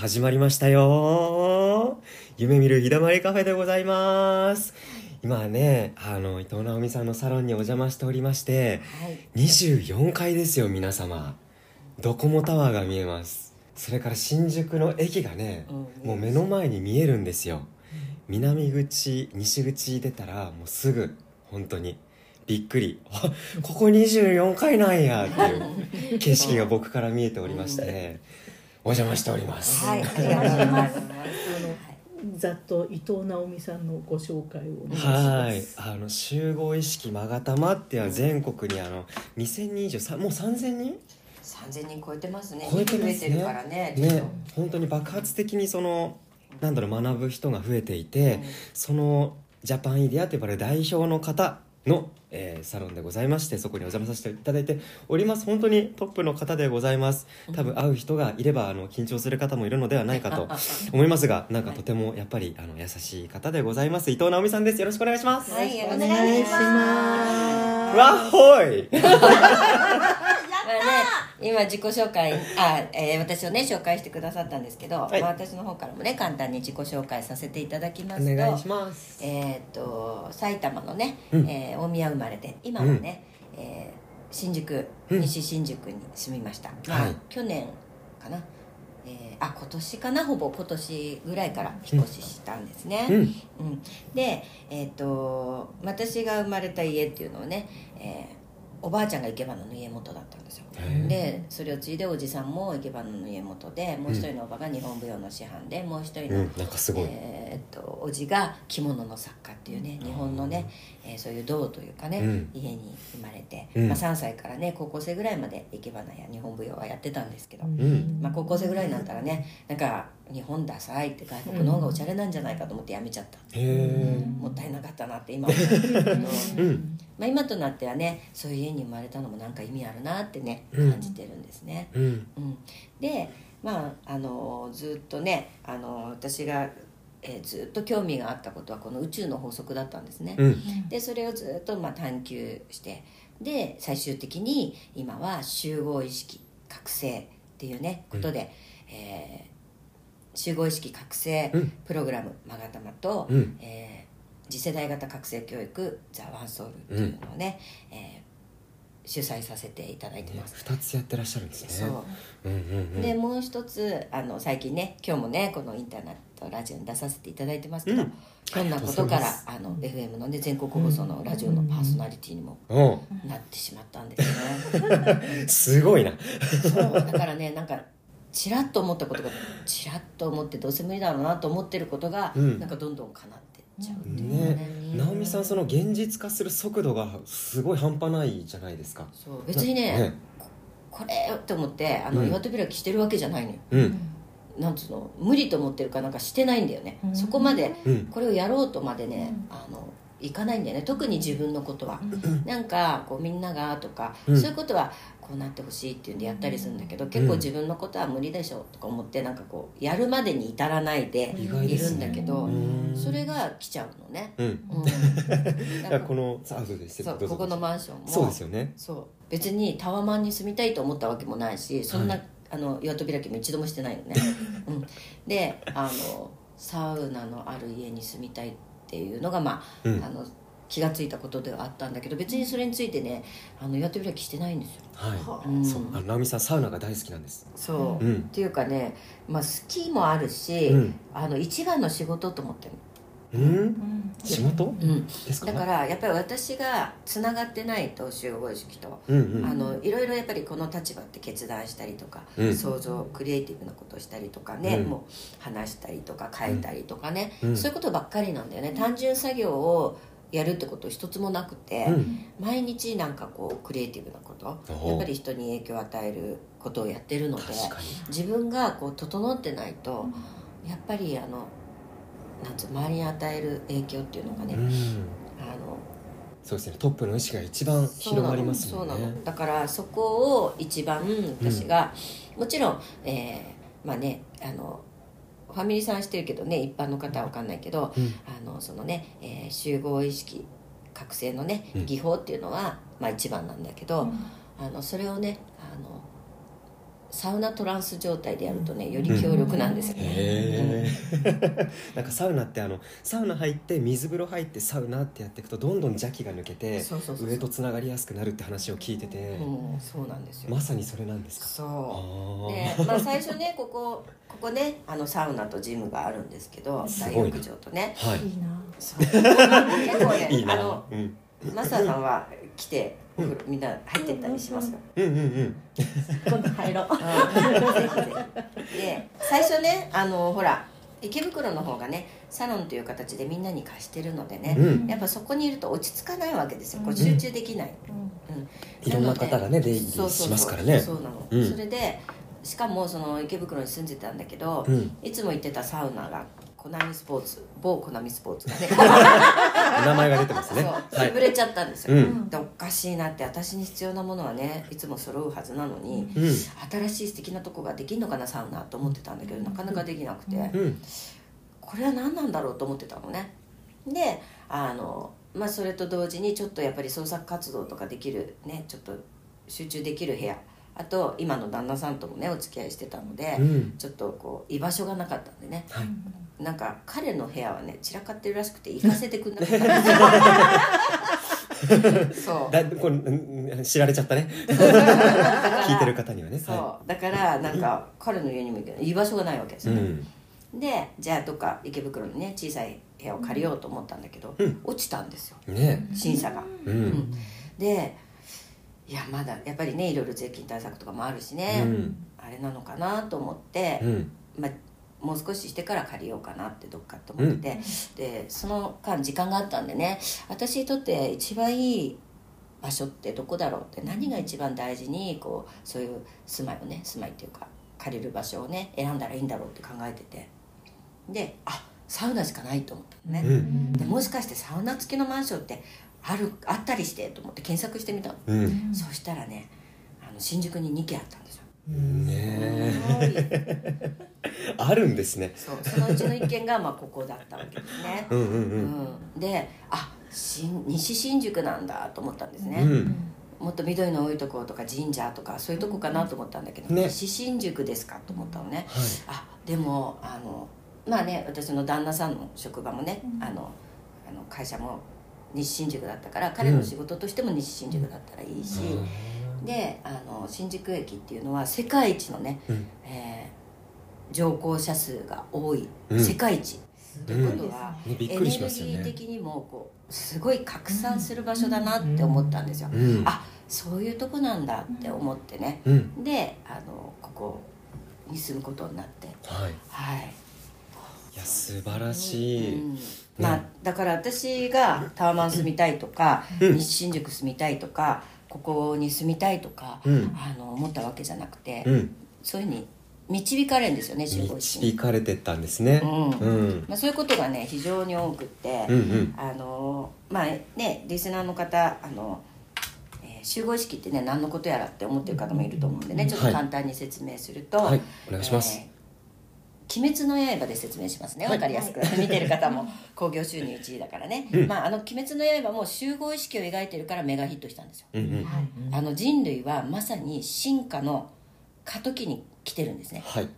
始まりましたよ。夢見る日だまりカフェでございます。今はねあの伊藤直美さんのサロンにお邪魔しておりましてはい、24階ですよ皆様。ドコモタワーが見えます。それから新宿の駅がね、うんもう目の前に見えるんですよ。南口西口出たらもうすぐ本当に。びっくり。あ ここ24階なんやっていう景色が僕から見えておりまして、ね、お邪魔しております、はい、ありがとうございます。ざっと伊藤直美さんのご紹介をお願いします。はいあの集合意識まがたまっていうのは全国にあの2000人以上さもう3000人？三千人超えてますね。超えてますねからね。ね本当に爆発的にそのなんだろう学ぶ人が増えていて、うんそのジャパンイデアと呼ばれる代表の方の、えーサロンでございましてそこにお邪魔させていただいております。本当にトップの方でございます。多分会う人がいればあの緊張する方もいるのではないかと思いますがなんかとてもやっぱりあの優しい方でございます。伊藤直美さんです。よろしくお願いします、はい、おお願いします。わっほい。まあね、今自己紹介、あ、えー私をね紹介してくださったんですけど、はい。まあ私の方からもね簡単に自己紹介させていただきまおすと、願いします。えーっと埼玉のね、うん。えー大宮生まれで今はね、えー新宿うん。西新宿に住みました、まあはい。去年かな、えーあ今年かなほぼ今年ぐらいから引っ越ししたんですね、うん。うん。でえーっと私が生まれた家っていうのはね、えーおばあちゃんが生け花の家元だったんですよ。でそれを継いでおじさんも生け花の家元でもう一人のおばが日本舞踊の師範でもう一人の、うんなんかすごい、えーっとおじが着物の作家っていうね日本のね、えーそういう銅というかね、うん。家に生まれて、うん。まあ、3歳からね高校生ぐらいまで生け花や日本舞踊はやってたんですけど、ん。まあ、高校生ぐらいになったらねなんか日本ダサいって外国の方がおしゃれなんじゃないかと思ってやめちゃった、へえもったいなかったなって今思う。んですけど、うん。まあ、今となってはねそういう家に生まれたのもなんか意味あるなってねうん。感じてるんですね。うん。うん、でまああのずっとねあの私が、えーずっと興味があったことはこの宇宙の法則だったんですね。うん。でそれをずっとまあ探求してで最終的に今は集合意識覚醒っていうねことで、えー集合意識覚醒うん。プログラム「まがたま」と、うん。えー次世代型覚醒教育「ザ・ワンソウルっていうのをね、えー主催させていただいてます。二つやってらっしゃるんですね。そう。うんうんうん。でもう一つあの最近ね今日もねこのインターネットラジオに出させていただいてますけど、うん。ひょんなことからああの FM のね全国放送のラジオのパーソナリティにもおなってしまったんですね。う すごいな。そう。だからねなんかちらっと思ったことがちらっと思ってどうせ無理だろうなと思ってることが、うん。なんかどんどん叶ってっちゃうっていうね。ね。直美さんその現実化する速度がすごい半端ないじゃないですか。そう。別にねこれって思ってあの、うん。岩手開きしてるわけじゃないのよ。うん。なんつうの無理と思ってるかなんかしてないんだよね、うん。そこまでうん。これをやろうとまでね、あのいかないんだよね。特に自分のことは、なんかこうみんながとか、うん。そういうことはこうなってほしいっていうんでやったりするんだけど、結構自分のことは無理でしょとか思ってなんかこうやるまでに至らないでいるんだけど、うん。それが来ちゃうのね、うん。このそうここのマンションもそうですよね。そう。別にタワマンに住みたいと思ったわけもないしそんな、はいあの岩戸開きも一度もしてないのね、うん、であのサウナのある家に住みたいっていうのがまあ,、うん。あの気がついたことではあったんだけど別にそれについてねあの岩戸開きしてないんですよ、はうん。いそう。あの直美さんサウナが大好きなんです。そう、うん。っていうかね、まあ、好きもあるし、うん。あの一番の仕事と思ってるうん。仕事？うん、ですか？だからやっぱり私がつながってないと集合意識と、うんうん。あのいろいろやっぱりこの立場って決断したりとか、うん。想像クリエイティブなことをしたりとかね、うん。もう話したりとか書いたりとかね、うん。そういうことばっかりなんだよね。単純作業をやるってこと一つもなくて、うん。毎日なんかこうクリエイティブなことやっぱり人に影響を与えることをやってるので自分がこう整ってないとやっぱりあのなんつう周りに与える影響っていうのがね、うん。あのそうですねトップの意識が一番広まりますもんね。そうなの。だからそこを一番私が、もちろん、えーまあねあのファミリーさんはしてるけどね一般の方は分かんないけど、うん。あのそのね、えー集合意識覚醒のねうん。技法っていうのは、まあ一番なんだけど、あのそれをねあのサウナトランス状態でやるとねより強力なんですよ。ね、へえなんかサウナってあのサウナ入って水風呂入ってサウナってやっていくとどんどん邪気が抜けて上とつながりやすくなるって話を聞いてて、うん、そうなんですよ。まさにそれなんですか？そう。まあ、最初ねここここねあのサウナとジムがあるんですけど大浴場とね。はい。いいな結構ねいいな。あのうん、マスターさんは来てお風呂みんな入ってったりしますか、うんうんうん。今度入ろう。うんぜひぜひ。で最初ねあのほら池袋の方がねサロンという形でみんなに貸してるのでね、うん。やっぱそこにいると落ち着かないわけですよ。こう集中できない、いろんな方がね出入りしますからね。そうそうそうなの、うん。それでしかもその池袋に住んでたんだけど、うん。いつも行ってたサウナがコナミスポーツ某コナミスポーツがね。名前が出てますそう潰れちゃったんですよ、うん。でおかしいなって私に必要なものはねいつも揃うはずなのに、いうん。新しい素敵なとこができるのかなサウナと思ってたんだけどなかなかできなくて、うん。これは何なんだろうと思ってたのね。であのまあそれと同時にちょっとやっぱり創作活動とかできるねちょっと集中できる部屋。あと今の旦那さんともねお付き合いしてたので、うん。ちょっとこう居場所がなかったんでね。はいなんか彼の部屋はね散らかってるらしくて行かせてくんなかった。そう。だこれうん知られちゃったね。聞いてる方にはね。そう、はだからなんか彼の家にも行けない居場所がないわけですよね、うん。でじゃあどっか池袋にね小さい部屋を借りようと思ったんだけど、うん。落ちたんですよ。ね。審査が、ううんん。でいやまだやっぱりねいろいろ税金対策とかもあるしね、うん。あれなのかなと思って、うん。まあ、もう少ししてから借りようかなってどっかと思ってて、でその間時間があったんでね私にとって一番いい場所ってどこだろうって何が一番大事にこうそういう住まいをね住まいっていうか借りる場所をね選んだらいいんだろうって考えてて。であサウナしかないと思ったのね、うん。でもしかしてサウナ付きのマンションってあるあったりしてと思って検索してみたの、うん。そしたらねあの新宿に2軒あったんですよねはいあるんですね。そうそのうちの1軒がまあここだったわけですね。うんうんうん。うん。であ新西新宿なんだと思ったんですね、うん。もっと緑の多いところとか神社とかそういうとこかなと思ったんだけど、ね。西新宿ですかと思ったのね、はい。あでもあのまあね私の旦那さんの職場もね、あのあの会社も西新宿だったから彼の仕事としても西新宿だったらいいし、であの新宿駅っていうのは世界一のね、うん。えー乗降者数が多い、うん。世界一。ということは、ねびっエネルギー的にもこうすごい拡散する場所だなって思ったんですよ、うん。あそういうとこなんだって思ってね、うん。であのここに住むことになって。はい。はい。いや素晴らしい、うん。まあだから私がタワマン住みたいとか、うん。西新宿住みたいとかここに住みたいとか、うん。あの思ったわけじゃなくて、うん。そういうふうに導かれるんですよね集合導、かれてったんですね。うん。うん。まあ、そういうことがね非常に多くって、うんうん。あのまあねリスナーの方あの、えー集合意識ってね何のことやらって思ってる方もいると思うんでねちょっと簡単に説明すると、はい。お願いします、えー鬼滅の刃で説明しますね。わかりやすく、見てる方も興行収入1位だからね、うん。まああの鬼滅の刃も集合意識を描いてるからメガヒットしたんですよ、うんうん。あの人類はまさに進化の過渡期に来てるんですね。はい。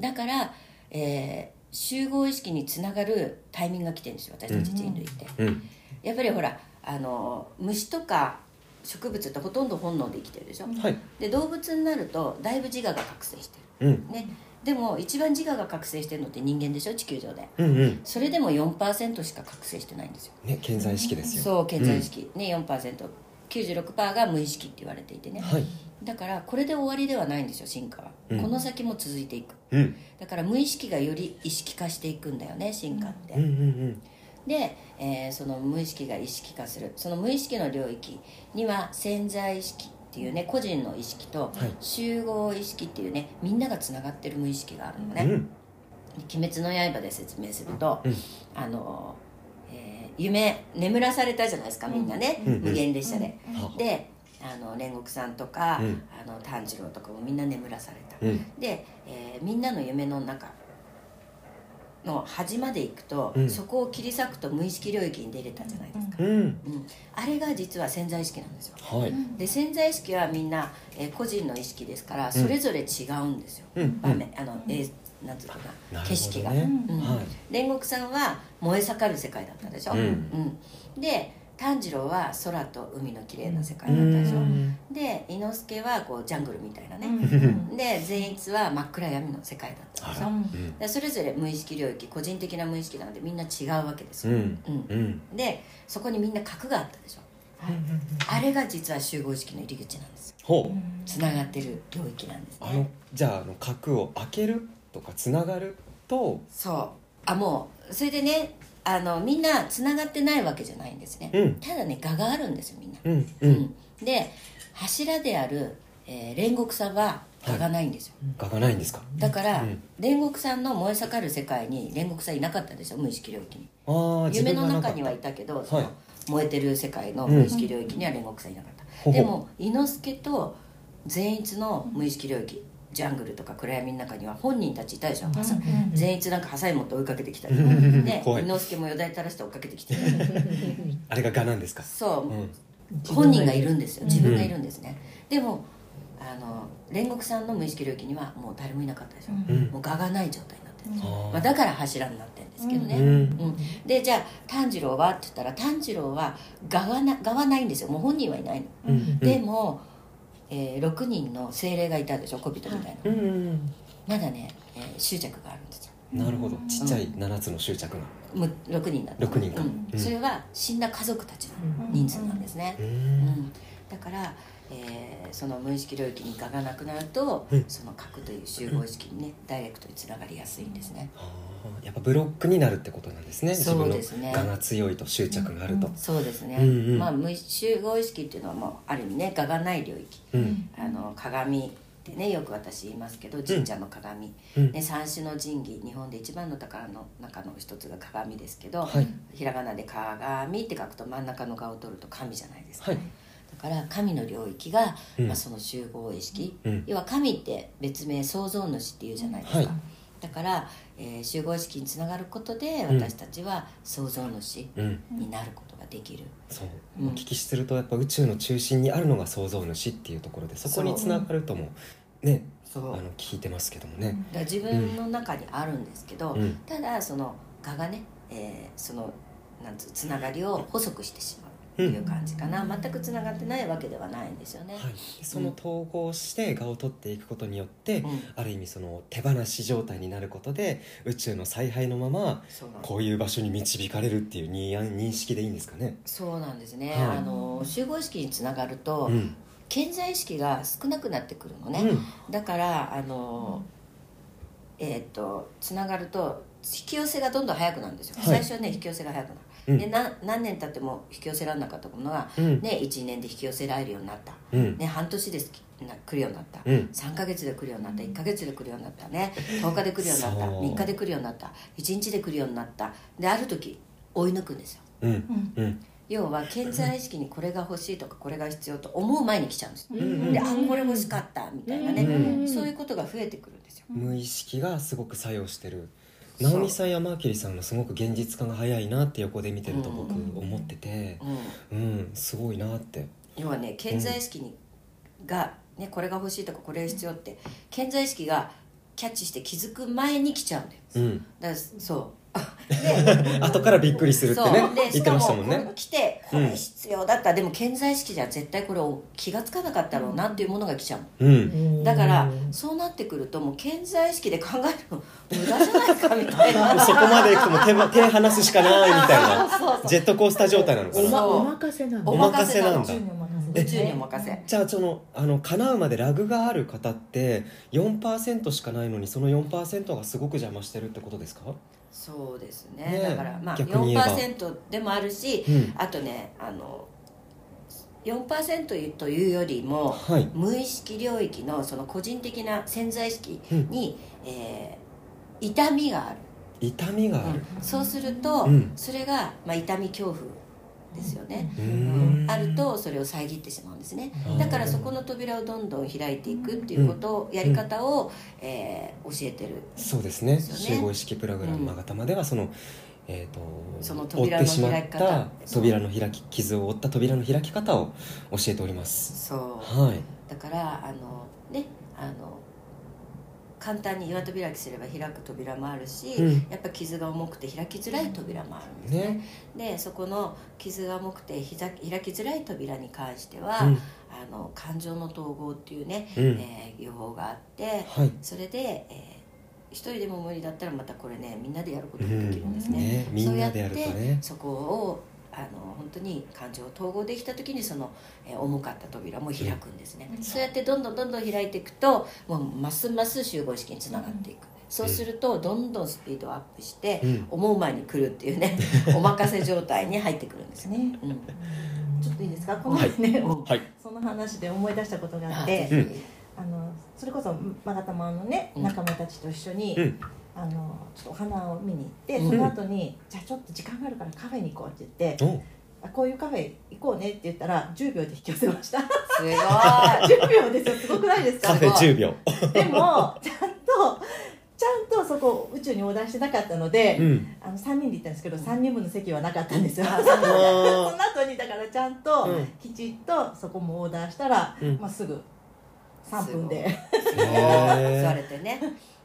だから、えー集合意識につながるタイミングが来てるんですよ私たち人類って、うん。やっぱりほらあの虫とか植物ってほとんど本能で生きてるでしょ、はい。で動物になるとだいぶ自我が覚醒してる。うん。ねでも一番自我が覚醒してるのって人間でしょ？地球上で。うんうん。それでも4%しか覚醒してないんですよ。ね健在意識ですよ。そう健在意識、ね 4%96% が無意識って言われていてね、はい。だからこれで終わりではないんですよ進化は、うん。この先も続いていく。うん。だから無意識がより意識化していくんだよね進化って、うんうん。で、えーその無意識が意識化する。その無意識の領域には潜在意識っていうね個人の意識とはい。集合意識っていうねみんながつながってる無意識があるのね、うん「鬼滅の刃」で説明すると、うん。あの、えー夢眠らされたじゃないですかみんなね、うんうん。無限列車で、はであの煉獄さんとか、うん。あの炭治郎とかもみんな眠らされた、うん。で、えーみんなの夢の中の端まで行くと、うん。そこを切り裂くと無意識領域に出れたじゃないですか、うん。うん。あれが実は潜在意識なんですよ。はい。で潜在意識はみんな、えー個人の意識ですからそれぞれ違うんですよ、うん。場面あの、えーなんつうのかなね。景色が、はい。うん。煉獄さんは燃え盛る世界だったでしょ、うん。うん。で炭治郎は空と海の綺麗な世界だったでしょ、うん。で伊之助はこうジャングルみたいなね、うん。で善逸は真っ暗闇の世界だったでしょ、うん。でそれぞれ無意識領域個人的な無意識なのでみんな違うわけですよ、うん。でそこにみんな核があったでしょ。あれが実は集合意識の入り口なんですよ。ほう。つながってる領域なんですあのねじゃああの核を開けるとかつながるとそう。あもうそれでねあのみんなつながってないわけじゃないんですね、うん。ただね蛾があるんですよみんな、うんううん。んで柱である、えー煉獄さんは蛾がないんですよ、蛾がないんですか？だから、うん。煉獄さんの燃え盛る世界に煉獄さんいなかったでしょ無意識領域に。夢の中にはいたけど、そのはい燃えてる世界の無意識領域には煉獄さんいなかった、でも伊之助と善逸の無意識領域ジャングルとか暗闇の中には本人たちいたでしょ、善逸なんかハサミ持って追いかけてきたり、伊之助もよだれ垂らして追っかけてきてたり。あれが蛾なんですか？そう、うん。本人がいるんですよ。自分がいる。んですね、でもあの煉獄さんの無意識領域にはもう誰もいなかったでしょ、うん。もう蛾がない状態になってるんですよ、あー。まあ、だから柱になってるんですけどね、うん。うん。でじゃあ炭治郎は？って言ったら炭治郎は蛾はな蛾はないんですよ。もう本人はいないの、うん。でも、えー6人の精霊がいたでしょ？小人みたいな、うんうんまだね、えー執着があるんですよ。なるほど。ちっちゃい7つの執着がむ6人だった六人か。うん。うん。それは死んだ家族たちの人数なんですね、ううんんだから、えーその無意識領域に蛾がなくなると、うん。その核という集合意識にね、ダイレクトにつながりやすいんですね、やっぱブロックになるってことなんですね。そうですね。が強いと執着があると。そうですね、うんうん。まあ無集合意識っていうのはもうある意味ね蛾がない領域。うん。あの鏡ってねよく私言いますけど神社の鏡、うん。ね、三種の神器日本で一番の宝の中の一つが鏡ですけど、はい。ひらがなで「鏡」って書くと真ん中の蛾を取ると神じゃないですか、はい。だから神の領域が、うん。まあ、その集合意識、うん。要は神って別名創造主っていうじゃないですか、はい。だから、えー集合意識につながることでうん。私たちは創造主うん。になることができる、そう。うん。お聞きするとやっぱ宇宙の中心にあるのが創造主っていうところでそこにつながるともねそう。あの聞いてますけどもね。だから自分の中にあるんですけど、うん。ただその蛾がね、えーそのなんつうつながりを細くしてしまうっていう感じかな、全くつながってないわけではないんですよね、はい、でその統合して蛾を取っていくことによって、うん。ある意味その手放し状態になることで宇宙の采配のままこういう場所に導かれるっていう認認識でいいんですかね。そうなんですね、はい。あの集合意識につながると、うん。健在意識が少なくなってくるのね、うん。だからあの、えっ、とつながると引き寄せがどんどん早くなるんですよ、はい。最初はね引き寄せが早くなる、うん。でな何年経っても引き寄せられなかったものが、うん。ね、1年で引き寄せられるようになった、うん。ね、半年でな来るようになった、うん。3ヶ月で来るようになった。1ヶ月で来るようになった。ね。10日で来るようになった。そう。3日で来るようになった。1日で来るようになった。である時追い抜くんですよ。うん。うん。要は健在意識にこれが欲しいとかこれが必要と思う前に来ちゃうんです、んであこれ欲しかったみたいなね、うん。そういうことが増えてくるんですよ。無意識がすごく作用してる直美さんやマーキュリーさんのすごく現実化が早いなって横で見てると僕うん。思っててうん。うんすごいなって。要はね健在意識に、が、ね、これが欲しいとかこれが必要って健在意識がキャッチして気づく前に来ちゃうんだよ。うん。だからそうで 後からびっくりするってねで言ってましたもんね。これ来てこれ必要だった、でも健在意識じゃ絶対これを気がつかなかったろうなっていうものが来ちゃう。うん。だからそうなってくるともう健在意識で考えるの無駄じゃないかみたいな。そこまでいくともう手 手離すしかないみたいな。そうそうジェットコースター状態なのかな。お任せなんだ。おお任せなんだ。宇宙にお任せ。じゃあそのあの叶うまでラグがある方って4%しかないのにその4%がすごく邪魔してるってことですか？そうですね。ね。だからまあ逆に言えば。4%でもあるし、うん。あとねあの4%というよりもはい。無意識領域のその個人的な潜在意識に、えー痛みがある、痛みがある。そうすると、うん。それが、まあ、痛み恐怖ですよね、ううん。んあるとそれを遮ってしまうんですね。だからそこの扉をどんどん開いていくっていうことを、やり方を、えー教えてる。そうですね。集合意識プログラムうんまがたまではその、えー、とその扉のてしまっ開き方扉の開き傷を負った扉の開き方を教えております。そう。はい。だからあのねあの簡単に岩扉開きすれば開く扉もあるし、うん。やっぱ傷が重くて開きづらい扉もあるんですね。ね。でそこの傷が重くてひざ開きづらい扉に関しては、うん。あの感情の統合っていうね、うん。えー予報があってはい。それで、えー一人でも無理だったらまたこれねみんなでやることがうんできるんですね,、ね。みんなでやるとそうやってねそこをあの本当に感情を統合できた時にその、えー重かった扉も開くんですね、そうやってどんどんどんどん開いていくともうますます集合式につながっていく、そうするとどんどんスピードアップして、うん。思う前に来るっていうね お任せ状態に入ってくるんですね、うん。ちょっといいですか？この前ね、はい。その話で思い出したことがあっあてあのそれこそまがたまのねうん。仲間たちと一緒に、うんあのちょっとお花を見に行って、うん。その後にじゃあちょっと時間があるからカフェに行こうって言っておあこういうカフェ行こうねって言ったら10秒で引き寄せました。すごい。10秒ですよ。すごくないですか？カフェ10秒。でもちゃんとちゃんとそこ宇宙に横断してなかったので、うん。あの3人で行ったんですけど3人分の席はなかったんですよ、あ その後にだからちゃんとうん。きちっとそこも横断したら、うん。まあ、すぐ3分で。座れてね。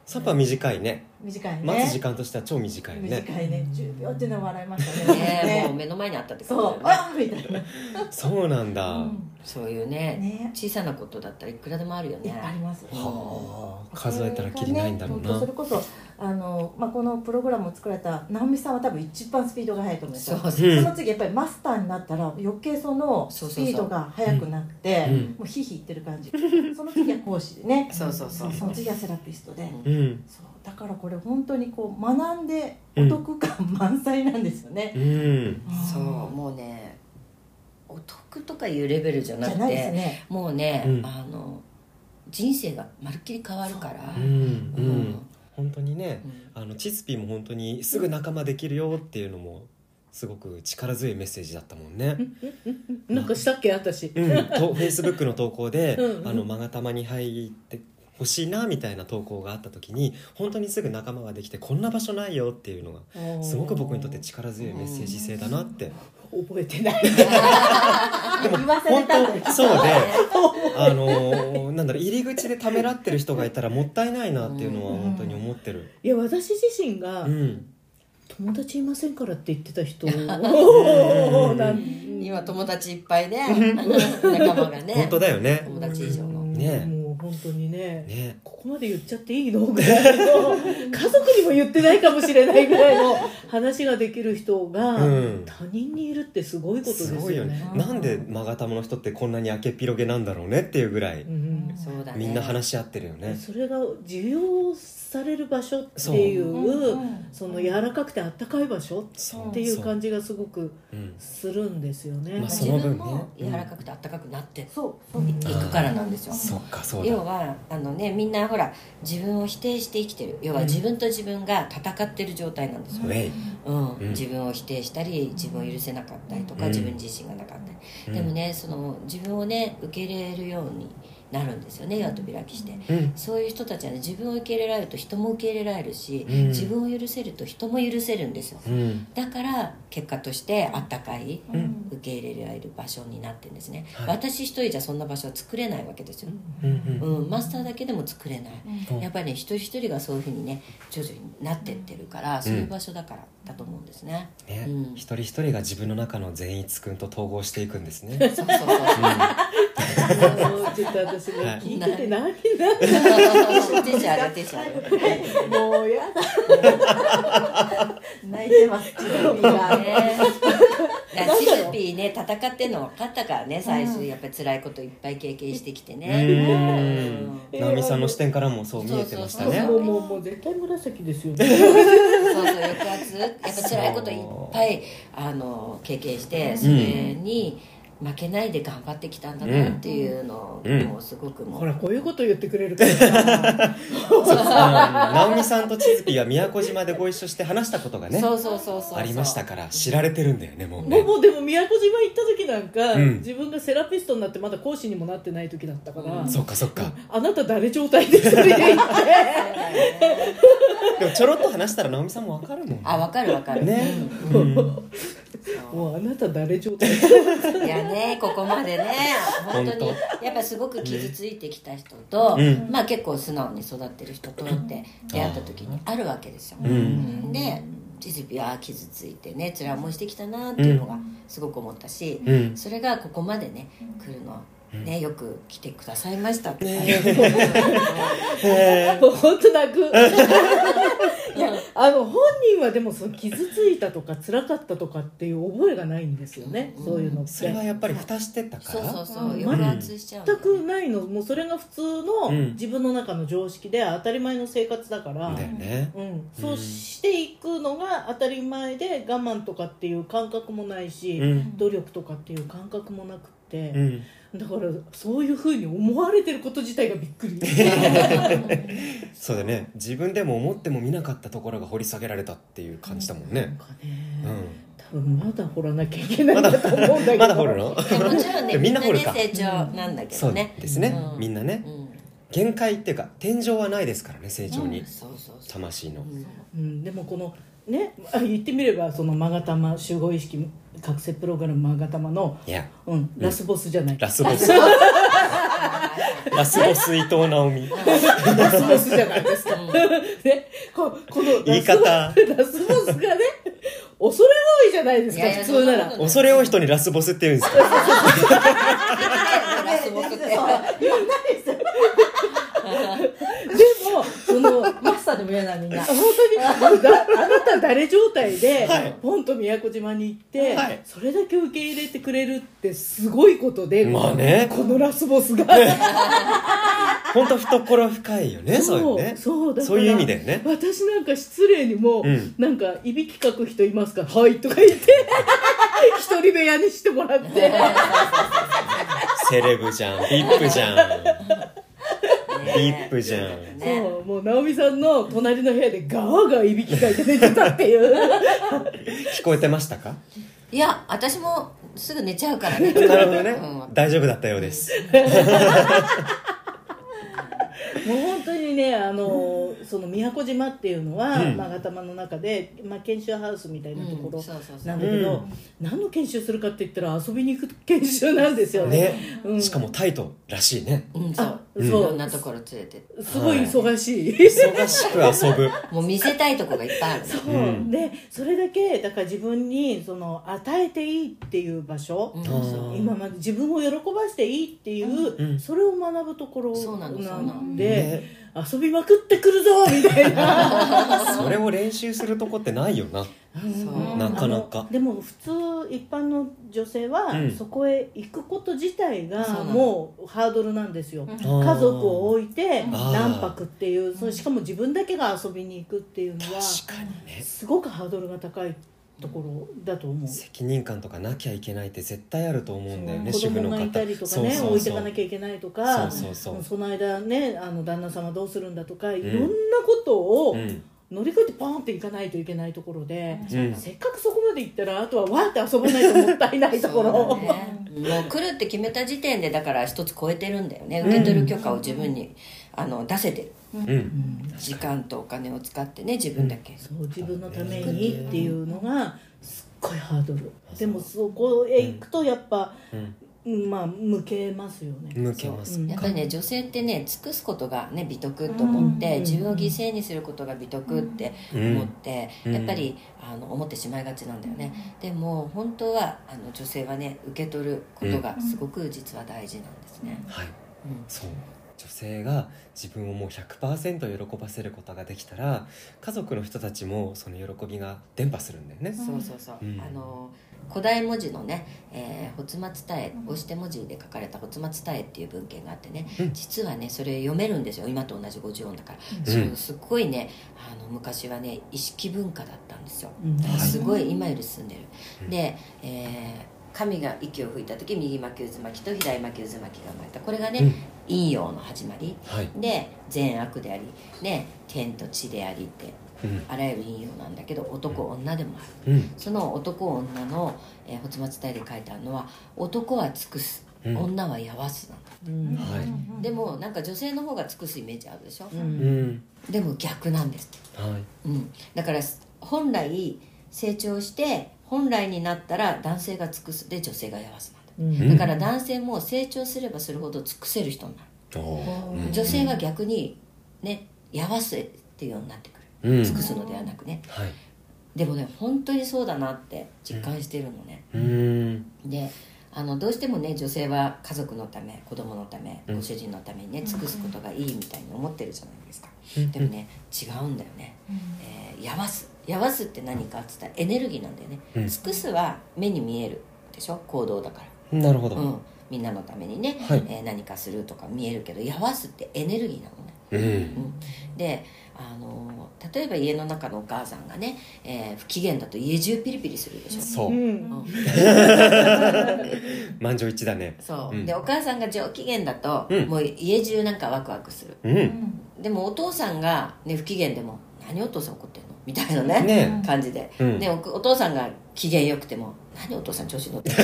サッパ短いね短いね。待つ時間としては超短いね。短いね。10秒っていうのは笑いましたね。ねもう目の前にあったってそうことだよね。あみたいな、そうなんだ、うん。そういうねね。小さなことだったらいくらでもあるよね。ありますはあ数えたらきりないんだろうな、それこそあの、まあ、このプログラムを作られた直美さんは多分一番スピードが速いと思うんですよ。そうそう。うんその次やっぱりマスターになったら余計そのスそうそう。そうピードが速くなってうん。もうヒーヒーいってる感じ。その次は講師でね。そうそうそう。その次はセラピストで。うんうん。そうだからこれ本当にこう学んでお得感満載なんですよね。う、ん。そうもうねお得とかいうレベルじゃなくてね。もうね、うん。あの人生がまるっきり変わるから。うんううん。ん本当にねあのチツピーも本当にすぐ仲間できるよっていうのもすごく力強いメッセージだったもんね。なんかしたっけ私。うん、とフェイスブックの投稿でうんうん。あの「まがたまに入ってほしいな」みたいな投稿があった時に本当にすぐ仲間ができてこんな場所ないよっていうのがすごく僕にとって力強いメッセージ性だなって。覚えてない。言わされ本当そうで あのーなんだろう入り口でためらってる人がいたらもったいないなっていうのは本当に思ってる。いや私自身がうん。友達いませんからって言ってた人。ん。なん今友達いっぱいで仲間がね。本当だよね。友達以上の。ねもう本当にねね。ここまで言っちゃっていいの？ぐらいの 家族にも言ってないかもしれないぐらいの話ができる人がうん。他人にいるってすごいことですすよね。ごいよね。なんでマガタマの人ってこんなに明けっぴろげなんだろうねっていうぐらいうん。そうだねみんな話し合ってるよね。それが受容される場所っていうその柔らかくてあったかい場所っていう感じがすごくうん。するんですよね。まあそ自の分ね。分も柔らかくて暖かくなってそうそういくからなんですよそっかそう要だ。はあのねみんなほら自分を否定して生きてる。要は自分と自分が戦ってる状態なんですよ。ウ、ェイ。うん。うん。自分を否定したり自分を許せなかったりとか、うん。自分自身がなかったり、うん。でもねその自分をね受け入れるようになるんですよね岩戸開きして、うん。そういう人たちはね自分を受け入れられると人も受け入れられるし、うん。自分を許せると人も許せるんですよ。うん。だから結果としてあったかいうん。受け入れられる場所になってるんですね、はい。私一人じゃそんな場所は作れないわけですよ、うんうん。うん、マスターだけでも作れない、うん。やっぱりね一人一人がそういうふうにね徐々になってってるから、そういう場所だからだと思うんですね、ね。うん。一人一人が自分の中の善逸くんと統合していくんですね。そうそうそう。あのちょっと私もはい聞いてて何何ティッシュあるティッシュあるもうやだ泣いてますチロミがねチルピーね戦ってんの分かったからね最初やっぱり辛いこといっぱい経験してきてうねん。直美さんの視点からもそう見えてましたねそ。もうもうもう絶対紫ですよねそうそう抑圧やっぱ辛いこといっぱいあの経験してそれに、負けないで頑張ってきたんだなっていうのを、すごくもう、ほらこういうこと言ってくれるから。うん。直美さんと千月が宮古島でご一緒して話したことがねそうそうそうそうありましたから知られてるんだよねもうもうね。もうでも宮古島行った時なんか、うん。自分がセラピストになってまだ講師にもなってない時だったから、うんそっかそっか。あなた誰状態で一人で行って。でもちょろっと話したら直美さんもわかるもんあわかるわかる。ねもうあなた誰状態？いやねここまでね。本当に本やっぱすごく傷ついてきた人と、うん。まあ結構素直に育ってる人とって出会った時にあるわけですよ、うん。でチズピは傷ついてね辛い思いしてきたなっていうのがすごく思ったし、うん。それがここまでね来るのね、よく来てくださいましたって、もう本当泣く あの本人はでもその傷ついたとか辛かったとかっていう覚えがないんですよね、そういうのって。それはやっぱり蓋してたかそうそうらそう。しちゃう全くないの。もうそれが普通のうん。自分の中の常識で当たり前の生活だから、だよね。うん、そうしていくのが当たり前で我慢とかっていう感覚もないし、うん。努力とかっていう感覚もなくって、うんだからそういうふうに思われてること自体がびっくり。そうだね。自分でも思っても見なかったところが掘り下げられたっていう感じだもんなんねかね、う多分まだ掘らなきゃいけないんだと思うんだけど。んまだ掘るの？もちろんねみんな掘るか。ね成長なんだけそうどねですね。うん。みんなね。うん。限界っていうか天井はないですからね成長に。魂の。うん。うん、でもこのねあ言ってみればそのマガタマ集合意識覚醒プログラムマガタマの、うん、ラスボスじゃない、ラスボス。ラスボス伊藤直美。ラスボスじゃないですか、ね、ここのラス言い方。ラスボスがね恐れ多いじゃないですかいやいや普通なら。恐れ多い人にラスボスって言うんですか ラスボスってでもそのマスターでも嫌なみんな本当に？だあなた誰状態で、はい。ポンと宮古島に行って、はい。それだけ受け入れてくれるってすごいことで、まあね。このラスボスが。本当懐深いよねそういうね。そうだからそういう意味だよね。私なんか失礼にも、うん。なんかいびきかく人いますか？はいとか言って。一人部屋にしてもらって。セレブじゃんビップじゃんビップじゃん。ねそう。もう直美さんの隣の部屋でガーガーいびきかいて寝てたっていう。聞こえてましたか？いや私もすぐ寝ちゃうからね。なるほどね。うん。大丈夫だったようです もう本当にねあのその宮古島っていうのは、うん。まあ、頭の中で、まあ、研修ハウスみたいなところうんそうそうそう。なんだけど、うん。何の研修するかって言ったら遊びに行く研修なんですよね。ね。うん。しかもタイトらしいね。うんそう。あいそう。ろんなところ連れてって。すごい忙しい、忙しく遊ぶ。もう見せたいとこがいっぱいあるねそう、うんでそれだけだから自分にその与えていいっていう場所、うんそう。今まで自分を喜ばしていいっていう、うん。それを学ぶところそうなのそうなの。んで、ね遊びまくってくるぞみたいな。それを練習するとこってないよな。なかなか。でも普通一般の女性は、うん。そこへ行くこと自体がもうハードルなんですよ、うん。家族を置いて何泊っていうそれしかも自分だけが遊びに行くっていうのは確かにね。すごくハードルが高いところだと思う。責任感とかなきゃいけないって絶対あると思うんだよね子主婦の方。供がいたりとかねそうそうそう。置いてかなきゃいけないとかそうそうそう。その間ねあの旦那様どうするんだとかいろんなことをうん。乗り越えてポンっていかないといけないところで、うん。せっかくそこまで行ったらあとはわーって遊ばないともったいないところ。ね もう来るって決めた時点でだから一つ超えてるんだよね。受け取る許可を自分に、あの出せてる。うん時間とお金を使ってね自分だけ、そう自分のためにっていうのがすっごいハードル。でもそこへ行くとやっぱ、うん。うんまあ向けますよね。向けます。う。ん。やっぱりね女性ってね尽くすことがね美徳と思って、うん。自分を犠牲にすることが美徳って思って、うん。やっぱりあの思ってしまいがちなんだよね、でも本当はあの女性はね受け取ることがすごく実は大事なんですね、はい。うん。そう女性が自分をもう100%喜ばせることができたら家族の人たちもその喜びが伝播するんだよね、そうそうそう、うん。あの古代文字のね「えー、発末伝え」押して文字で書かれた「発末伝え」っていう文献があってね、うん。実はねそれ読めるんですよ。今と同じ50音だから、うん。そうすっごいねあの昔はね意識文化だったんですよ。うん。だからすごい今より進んでる、うん。で、えー神が息を吹いた時右巻き渦巻きと左巻き渦巻きが生まれた。これがね、うん陰陽の始まり。はい。で善悪であり、ね、天と地でありってうん。あらゆる陰陽なんだけど男女でもある。うん。その男女の「えー、仏松伝」で書いてあるのは男は尽くす、うん。女はやわすなんだうん。はい。でもなんか女性の方が尽くすイメージあるでしょ、ううん。んでも逆なんです、はい。うん、だから本来成長して本来になったら男性が尽くすで女性がやわすなんだうん。だから男性も成長すればするほど尽くせる人になる、おー。女性は逆にねやわせっていうようになってくる。うん。尽くすのではなくね。はい。でもね本当にそうだなって実感してるのね、うん。であのどうしてもね女性は家族のため子供のためうん。ご主人のためにね尽くすことがいいみたいに思ってるじゃないですか、うん。でもね違うんだよね、えーやわす。やわすって何かっつったらエネルギーなんだよね、うん。尽くすは目に見えるでしょ？行動だからなるほど。うん、みんなのためにね、はい。えー何かするとか見えるけどやわすってエネルギーなのね、うん。うん、で、あのー例えば家の中のお母さんがね、えー不機嫌だと家中ピリピリするでしょ、そう。うん。うん。満場一致だね。そう、うん。でお母さんが上機嫌だと、うん。もう家中なんかワクワクする。うん。でもお父さんが、ね、不機嫌でも「何お父さん怒ってんの?」みたいなねね感じで、うん。でおお父さんが機嫌よくても「何お父さん調子乗ってるの?」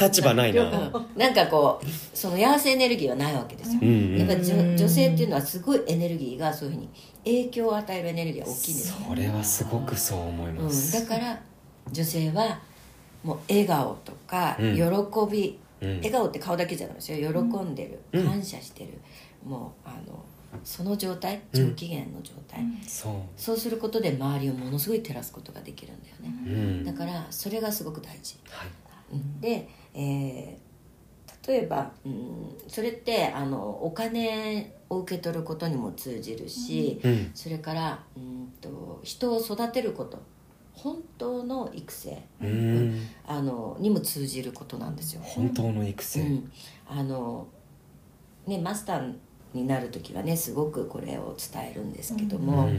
立場ないな。うん。なんかこうその幸せエネルギーはないわけですよ、うんうん。やっぱ女女性っていうのはすごいエネルギーがそういうふうに影響を与えるエネルギーが大きいんですよ、それはすごくそう思いまうん、すだから女性はもう笑顔とかうん。喜び、うん。笑顔って顔だけじゃないですよ。喜んでる、うん。感謝してる。もうあのその状態上機嫌の状態、そう。そうすることで周りをものすごい照らすことができるんだよね、うん。だからそれがすごく大事。はい。うんで、えー例えば、うん、それってあのお金を受け取ることにも通じるし、うん。それからうんと人を育てること本当の育成、うん。あのにも通じることなんですよ。本当の育う成ん、あのねマスターになる時はねすごくこれを伝えるんですけどうも、ん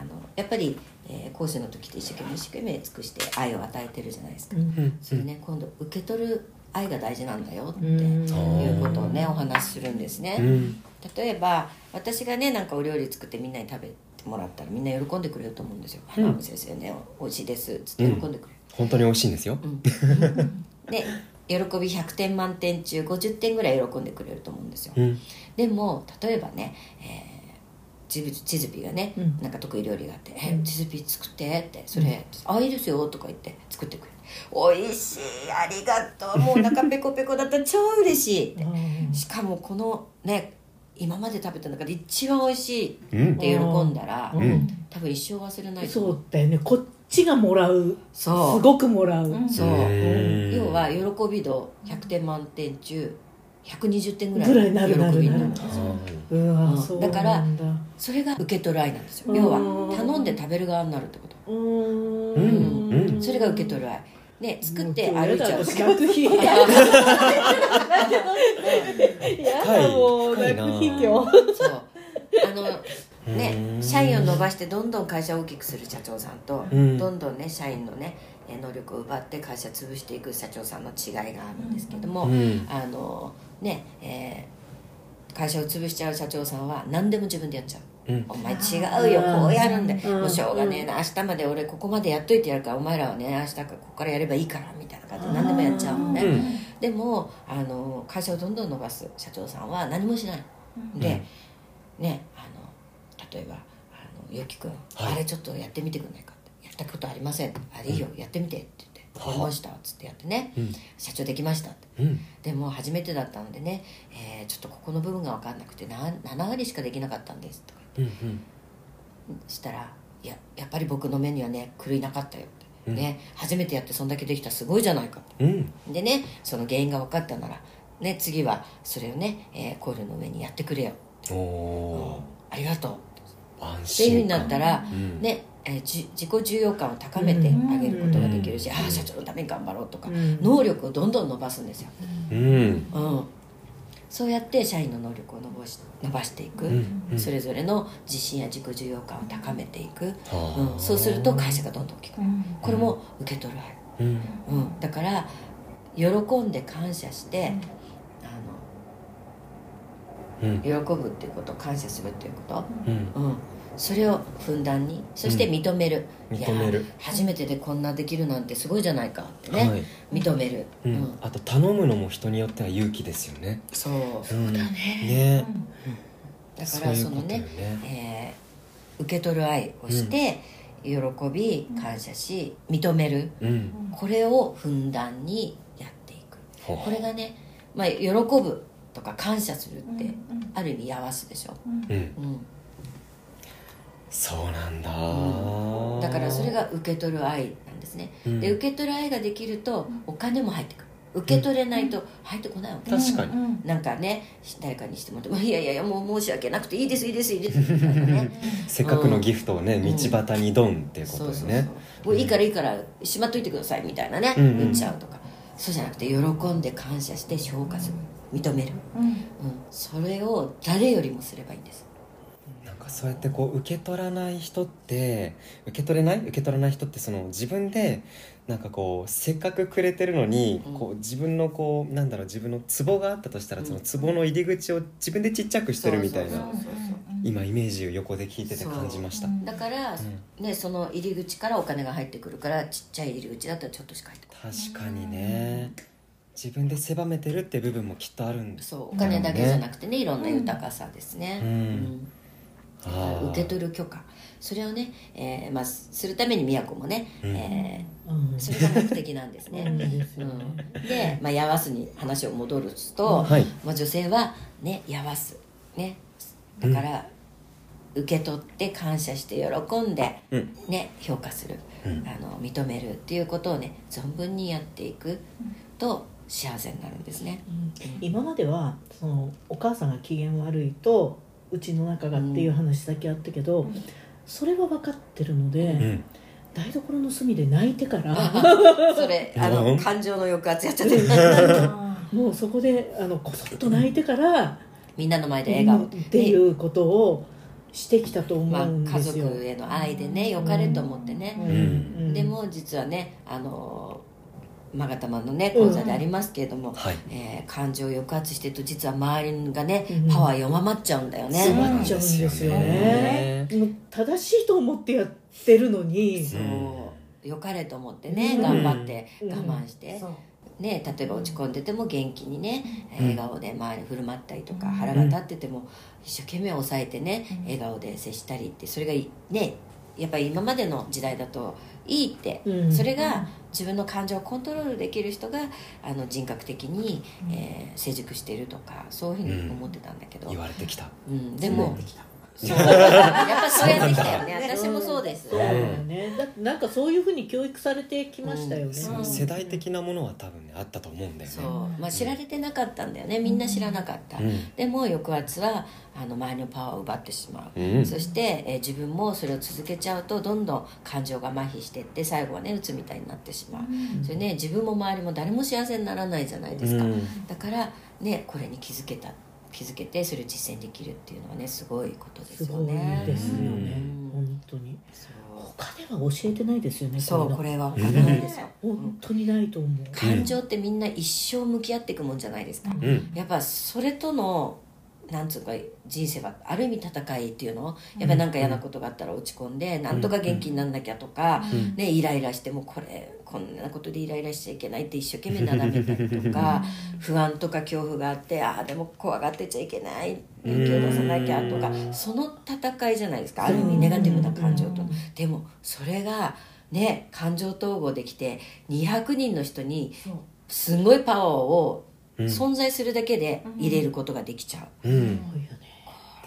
あのやっぱり、えー講師の時って一生懸命一生懸命尽くして愛を与えてるじゃないですか。うん。それね今度受け取る愛が大事なんだよってうん。いうことをねお話しするんですね、うん。例えば私がねなんかお料理作ってみんなに食べてもらったらみんな喜んでくれると思うんですよ「うん。花子先生ねおいしいです」っつって喜んでくれる、本当に美味しいんですよ。うん。で喜び100点満点中50点ぐらい喜んでくれると思うんですよ、うん。でも例えばね、えーチズチズピがね、うん。なんか得意料理があって「えチズピ作って」って「それ、あいいですよ」とか言って作ってくれる「おいしいありがとう。もうお腹ペコペコだった超嬉しい」って。うん。しかもこのね今まで食べた中で一番美味しいっうん。て喜んだら、うん。多分一生忘れないそうだよね。こっちがもらう。そう。すごくもらう、うん。そう。うん要は喜び度100点満点中120点ぐらいぐらいなるなる喜びになるん。ですよだ。からそれが受け取る愛なんですよ。うん。要は頼んで食べる側になるってこと。それが受け取る愛。ね作って歩いちゃう。学費 やだもう深いな学費今日そう。あのねうん。社員を伸ばしてどんどん会社を大きくする社長さんと、うん。どんどんね社員のねえー能力を奪って会社潰していく社長さんの違いがあるんですけども、うん。あのねえー会社を潰しちゃう社長さんは何でも自分でやっちゃう。うん。お前違うよこうやるんでうん。もうしょうがねえな。明日まで俺ここまでやっといてやるからお前らはね明日からここからやればいいからみたいな感じで何でもやっちゃうのね、うん。でもあの会社をどんどん伸ばす社長さんは何もしない、でねあの例えば「あのゆきくん、はい。あれちょっとやってみてくんないか」って「やったことありません」あれいいよやってみて」って言って「はわかりました」っつってやってねうん「社長できました」って。うん。でも初めてだったのでね、えーちょっとここの部分が分かんなくてな7割しかできなかったんです」とかうんうん。言ってしたら「いややっぱり僕の目にはね狂いなかったよ」って。うん。ね、初めてやってそんだけできたらすごいじゃないかって。うん。でねその原因が分かったなら、ね、次はそれをね、えーコイルの上にやってくれよ、おおありがとう安っていうふうになったら、うん。ねえーじ自己重要感を高めてあげることができるし、うん。ああ社長のために頑張ろうとか、うん。能力をどんどん伸ばすんですよ、うん。うん、そうやって社員の能力を伸ばし伸ばしていく、うん。うん。それぞれの自信や自己重要感を高めていく、はあ。うん、そうすると会社がどんどん大きくなる。これも受け取る。愛うん。うん、だから喜んで感謝して、うん。あの喜ぶっていうこと感謝するっていうこうん。と、うん、それをふんだんにそして認める、うん認める。いや初めてでこんなできるなんてすごいじゃないかってね、はい。認める、ううん。ん、あと頼むのも人によっては勇気ですよね。そう。うん。ね。ね。だからそのそうねね。えー受け取る愛をして、喜び感謝し認める。うん。これをふんだんにやっていく。これがね、まあ、喜ぶとか感謝するって、うんある意味やわすでしょ、うん。うん、そうなんだ、だからそれが受け取る愛なんですね、うん。で受け取る愛ができるとお金も入ってくる。受け取れないと入ってこないわけ、確かに。うん。なんかね誰かにしてもいやいやいやもう申し訳なくていいですいいですいいです。ね。せっかくのギフトをね、うん。道端にドンっていうことそうそうそうよねもういいからいいからしまっといてくださいみたいなね、うんうん。言っちゃうとか。そうじゃなくて喜んで感謝して評価する。認める、うん。うん、それを誰よりもすればいいんですそうやってこう受け取らない人って受け取れない？受け取らない人ってその自分でなんかこうせっかくくれてるのに、うん。こう自分のこうなんだろう自分のツボがあったとしたら、うん。そのツボの入り口を自分でちっちゃくしてるみたいな今イメージを横で聞いてて感じました、だから、ね、その入り口からお金が入ってくるからちっちゃい入り口だったらちょっとしか入ってこ確かにね。自分で狭めてるって部分もきっとあるんですそう。お金だけじゃなくてねいろんな豊かさですね、うん受け取る許可。それをね、えーまあ、するために宮古もね、うん。えうん。ーそれが目的なんですね、うん。でまあ、やわすに話を戻ると、はい。まあ、女性はねやわす。ね。だから、受け取って感謝して喜んで、うん。ね、評価する、うん。あの認めるっていうことをね存分にやっていくと幸せになるんですね。うん。今まではそのお母さんが機嫌悪いとうちの中がっていう話だけあったけど、ん。それは分かってるので、うん。台所の隅で泣いてから それあのうん。感情の抑圧やっちゃってる。もうそこであのこそっと泣いてから、みんなの前で笑顔。うんっていうことをしてきたとまあ、思うん家ですよ。族への愛でね良かれと思ってね、うん。でも実はねあの勾玉のね講座でありますけれども、はい。えー感情を抑圧してると実は周りがね、うん。パワー弱まっちゃうんだよね、詰まっちゃうんですよね。もう正しいと思ってやってるのに、そう。うん良かれと思ってね、うん。頑張ってうん。我慢して、ね、例えば落ち込んでても元気にね、うん。笑顔で周りに振る舞ったりとか、うん。腹が立ってても一生懸命抑えてね、うん。笑顔で接したりってそれがいねやっぱり今までの時代だといいって、うん。それが自分の感情をコントロールできる人があの人格的に、うん。えー成熟しているとかそういうふうに思ってたんだけど、言われてきた。うん。でもそう。やっぱそうやってきたよね私もそうです、そうだよね。だってなんかそういうふうに教育されてきましたよね。うん世代的なものは多分ねあったと思うんだよそう。ね、まあ、知られてなかったんだよね。みんな知らなかった、うん。でも抑圧はあの周りのパワーを奪ってしまう、うん。そして、えー自分もそれを続けちゃうとどんどん感情が麻痺していって最後はね鬱みたいになってしまう、それね自分も周りも誰も幸せにならないじゃないですか、うん。だからねこれに気づけた気づけてそれを実践できるっていうのはねすごいことですすごいよねですよね。うん。本当に。そ他では教えてないですよね。うそうここれは。分かん。ないですよ、本当にないと思う。感情ってみんな一生向き合っていくもんじゃないですか、うん。やっぱそれとのなんつうか人生はある意味戦いっていうのやっぱりなんか嫌なことがあったら落ち込んで、なんとか元気になんなきゃとか、うん。ね、イライラしてもこれこんなことでイライラしちゃいけないって一生懸命並べたりとか 不安とか恐怖があってああでも怖がってちゃいけない勇気を出さなきゃとかその戦いじゃないですか。ある意味ネガティブな感情と。でもそれがね感情統合できて200人の人にすごいパワーをうん。存在するだけで入れることができちゃう、うん。すご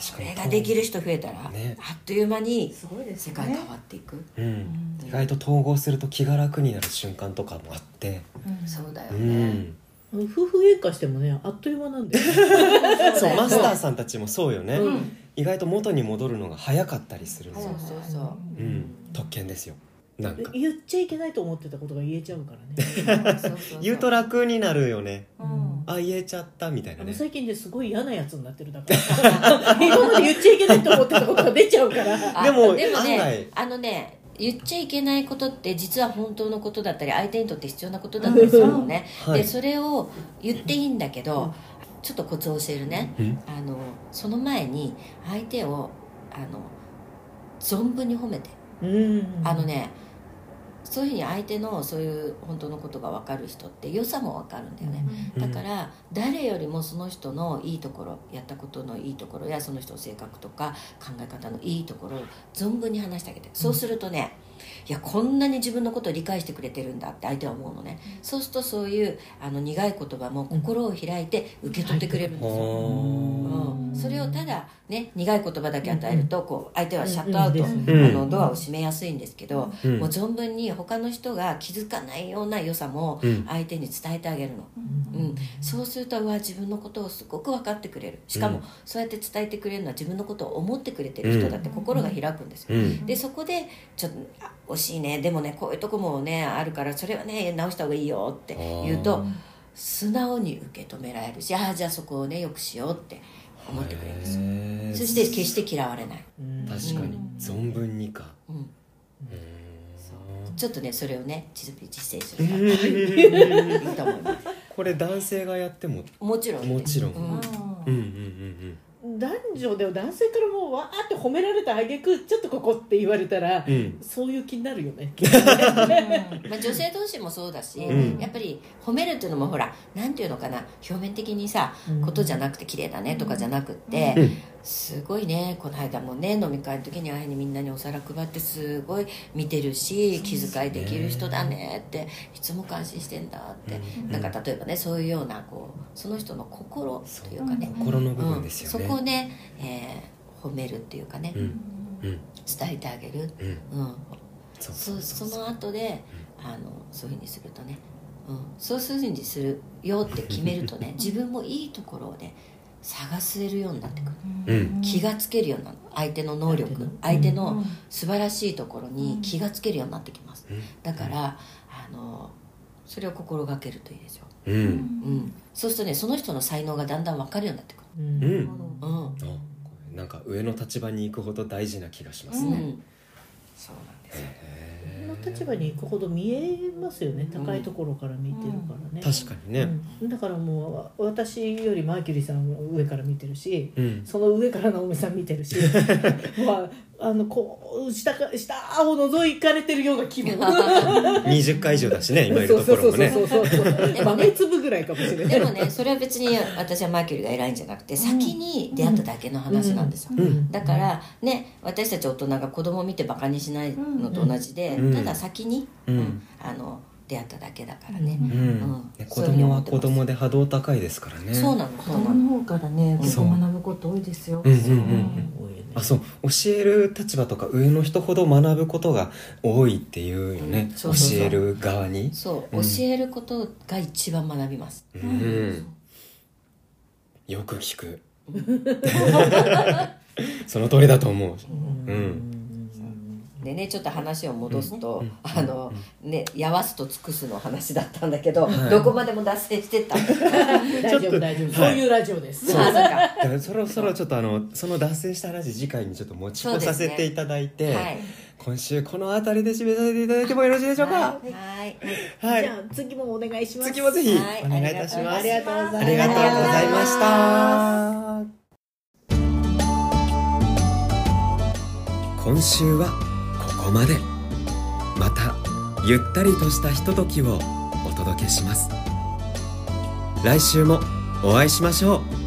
いよね。確かにこれができる人増えたら、ね。あっという間にすごいです世界変わっていく、うん、意外と統合すると気が楽になる瞬間とかもあって、うん。そうだようね、ん、夫婦喧嘩してもね、あっという間なんだ。そうマスターさんたちもそうよね、うん。意外と元に戻るのが早かったりするんですそうよ、そうそう。うん、特権ですよ。なんか。言っちゃいけないと思ってたことが言えちゃうからね。そうそうそう。言うと楽になるよね。うんあ言えちゃったみたいなね。あの最近ですごい嫌なやつになってるだから。今まで言っちゃいけないと思ってたことが出ちゃうから。あでもでもねあのね言っちゃいけないことって実は本当のことだったり相手にとって必要なことだったりするのね、はい。でそれを言っていいんだけど、ちょっとコツを教えるね、うん。あのその前に相手をあの存分に褒めて、うん。あのねそういうふうに相手のそういう本当のことが分かる人って良さも分かるんだよね、うん。だから誰よりもその人のいいところやったことのいいところやその人の性格とか考え方のいいところを存分に話してあげて。そうするとね、いやこんなに自分のことを理解してくれてるんだって相手は思うのね。そうするとそういうあの苦い言葉も心を開いて受け取ってくれるんですよ、うん、それをただね苦い言葉だけ与えるとこう相手はシャットアウト、うん。うん。あのドアを閉めやすいんですけど、うん。もう存分に他の人が気づかないような良さもうん。相手に伝えてあげるの、うん。そうするとうわ自分のことをすごく分かってくれる。しかも、うん。そうやって伝えてくれるのは自分のことを思ってくれてる人だって心が開くんですよ、うん。でそこでちょっとあ惜しいね。でもねこういうとこもねあるからそれはね直した方がいいよって言うと素直に受け止められるしああじゃあそこをねよくしようって思ってくれるんですそして決して嫌われない、うん。確かに。存分にか。うん、うん。ちょっとねそれをね実実践するから。いいと思います。これ男性がやっても。もちろんもちろん。うんうんうんうん男女でも男性からもうわーって褒められたあげくちょっとここって言われたら、うん。うんそういう気になるよね。まあ、女性同士もそうだし、うん。やっぱり褒めるっていうのもほらなんていうのかな表面的にさ、うん。ことじゃなくて綺麗だねとかじゃなくって、うんすごいね。この間もね飲み会の時にああいうふうにみんなにお皿配ってすごい見てるし気遣いできる人だねっていつも感心してんだって、うん。なんか例えばねそういうようなこうその人の心というかね、心の部うん分ですよそねこをね、えー褒めるっていうかね、うん。うん。伝えてあげる、うん。うん、そう。そその後で、あのそういうふうにするとね、うん、そういうふうにするよって決めるとね 自分もいいところをね探せるようになってくる、うん。気がつけるようになる。相手の能力。相手の素晴らしいところに気がつけるようになってきます。うん。だからあのそれを心がけるといいですよ、うん。うん、そうするとねその人の才能がだんだん分かるようになってくうんうん。るうん、あこれなんか上の立場に行くほど大事な気がしますね。うん、そうなんですよ。への立場に行くほど見えますよね。高いところから見てるからね、ー確かにね。うん。だからもう私よりマーキュリーさんを上から見てるしうん。その上から直美さん見てるし まああのこう下か下を覗かれてるような気分。20回以上だしね 今いるところもね。そうそうそうそうそう豆粒ぐらいかもしれない。でもねそれは別に私はマーキュリーが偉いんじゃなくて先に出会っただけの話なんですよ、うん。だからね私たち大人が子供を見てバカにしないのと同じで、うん。ただ先に、うん。あの出会っただけだからね、うん。うん。ね子供は子供で波動高いですからね。そうなの子供の。方からね学ぶこと多いですよ、うんうんうんうんあそう。教える立場とか上の人ほど学ぶことが多いっていうよね、教える側に。そう、うん。教えることが一番学びます。うん、よく聞く。その通りだと思う。うんでねちょっと話を戻すと、うんあのね「やわすと尽くす」の話だったんだけど、はい。どこまでも脱線して った。大丈夫大丈夫。そういうラジオです、あそう。そろそろちょっとあのその脱線した話次回にちょっと持ち越させていただいて、はい。今週この辺りで締めさせていただいてもよろしいでしょうか？はい。はい、じゃあ次もお願いします。次もぜひはいお願いいたします、ありがとうございます。ありがとうございました。今週はこまで。またゆったりとしたひとときをお届けします。来週もお会いしましょう。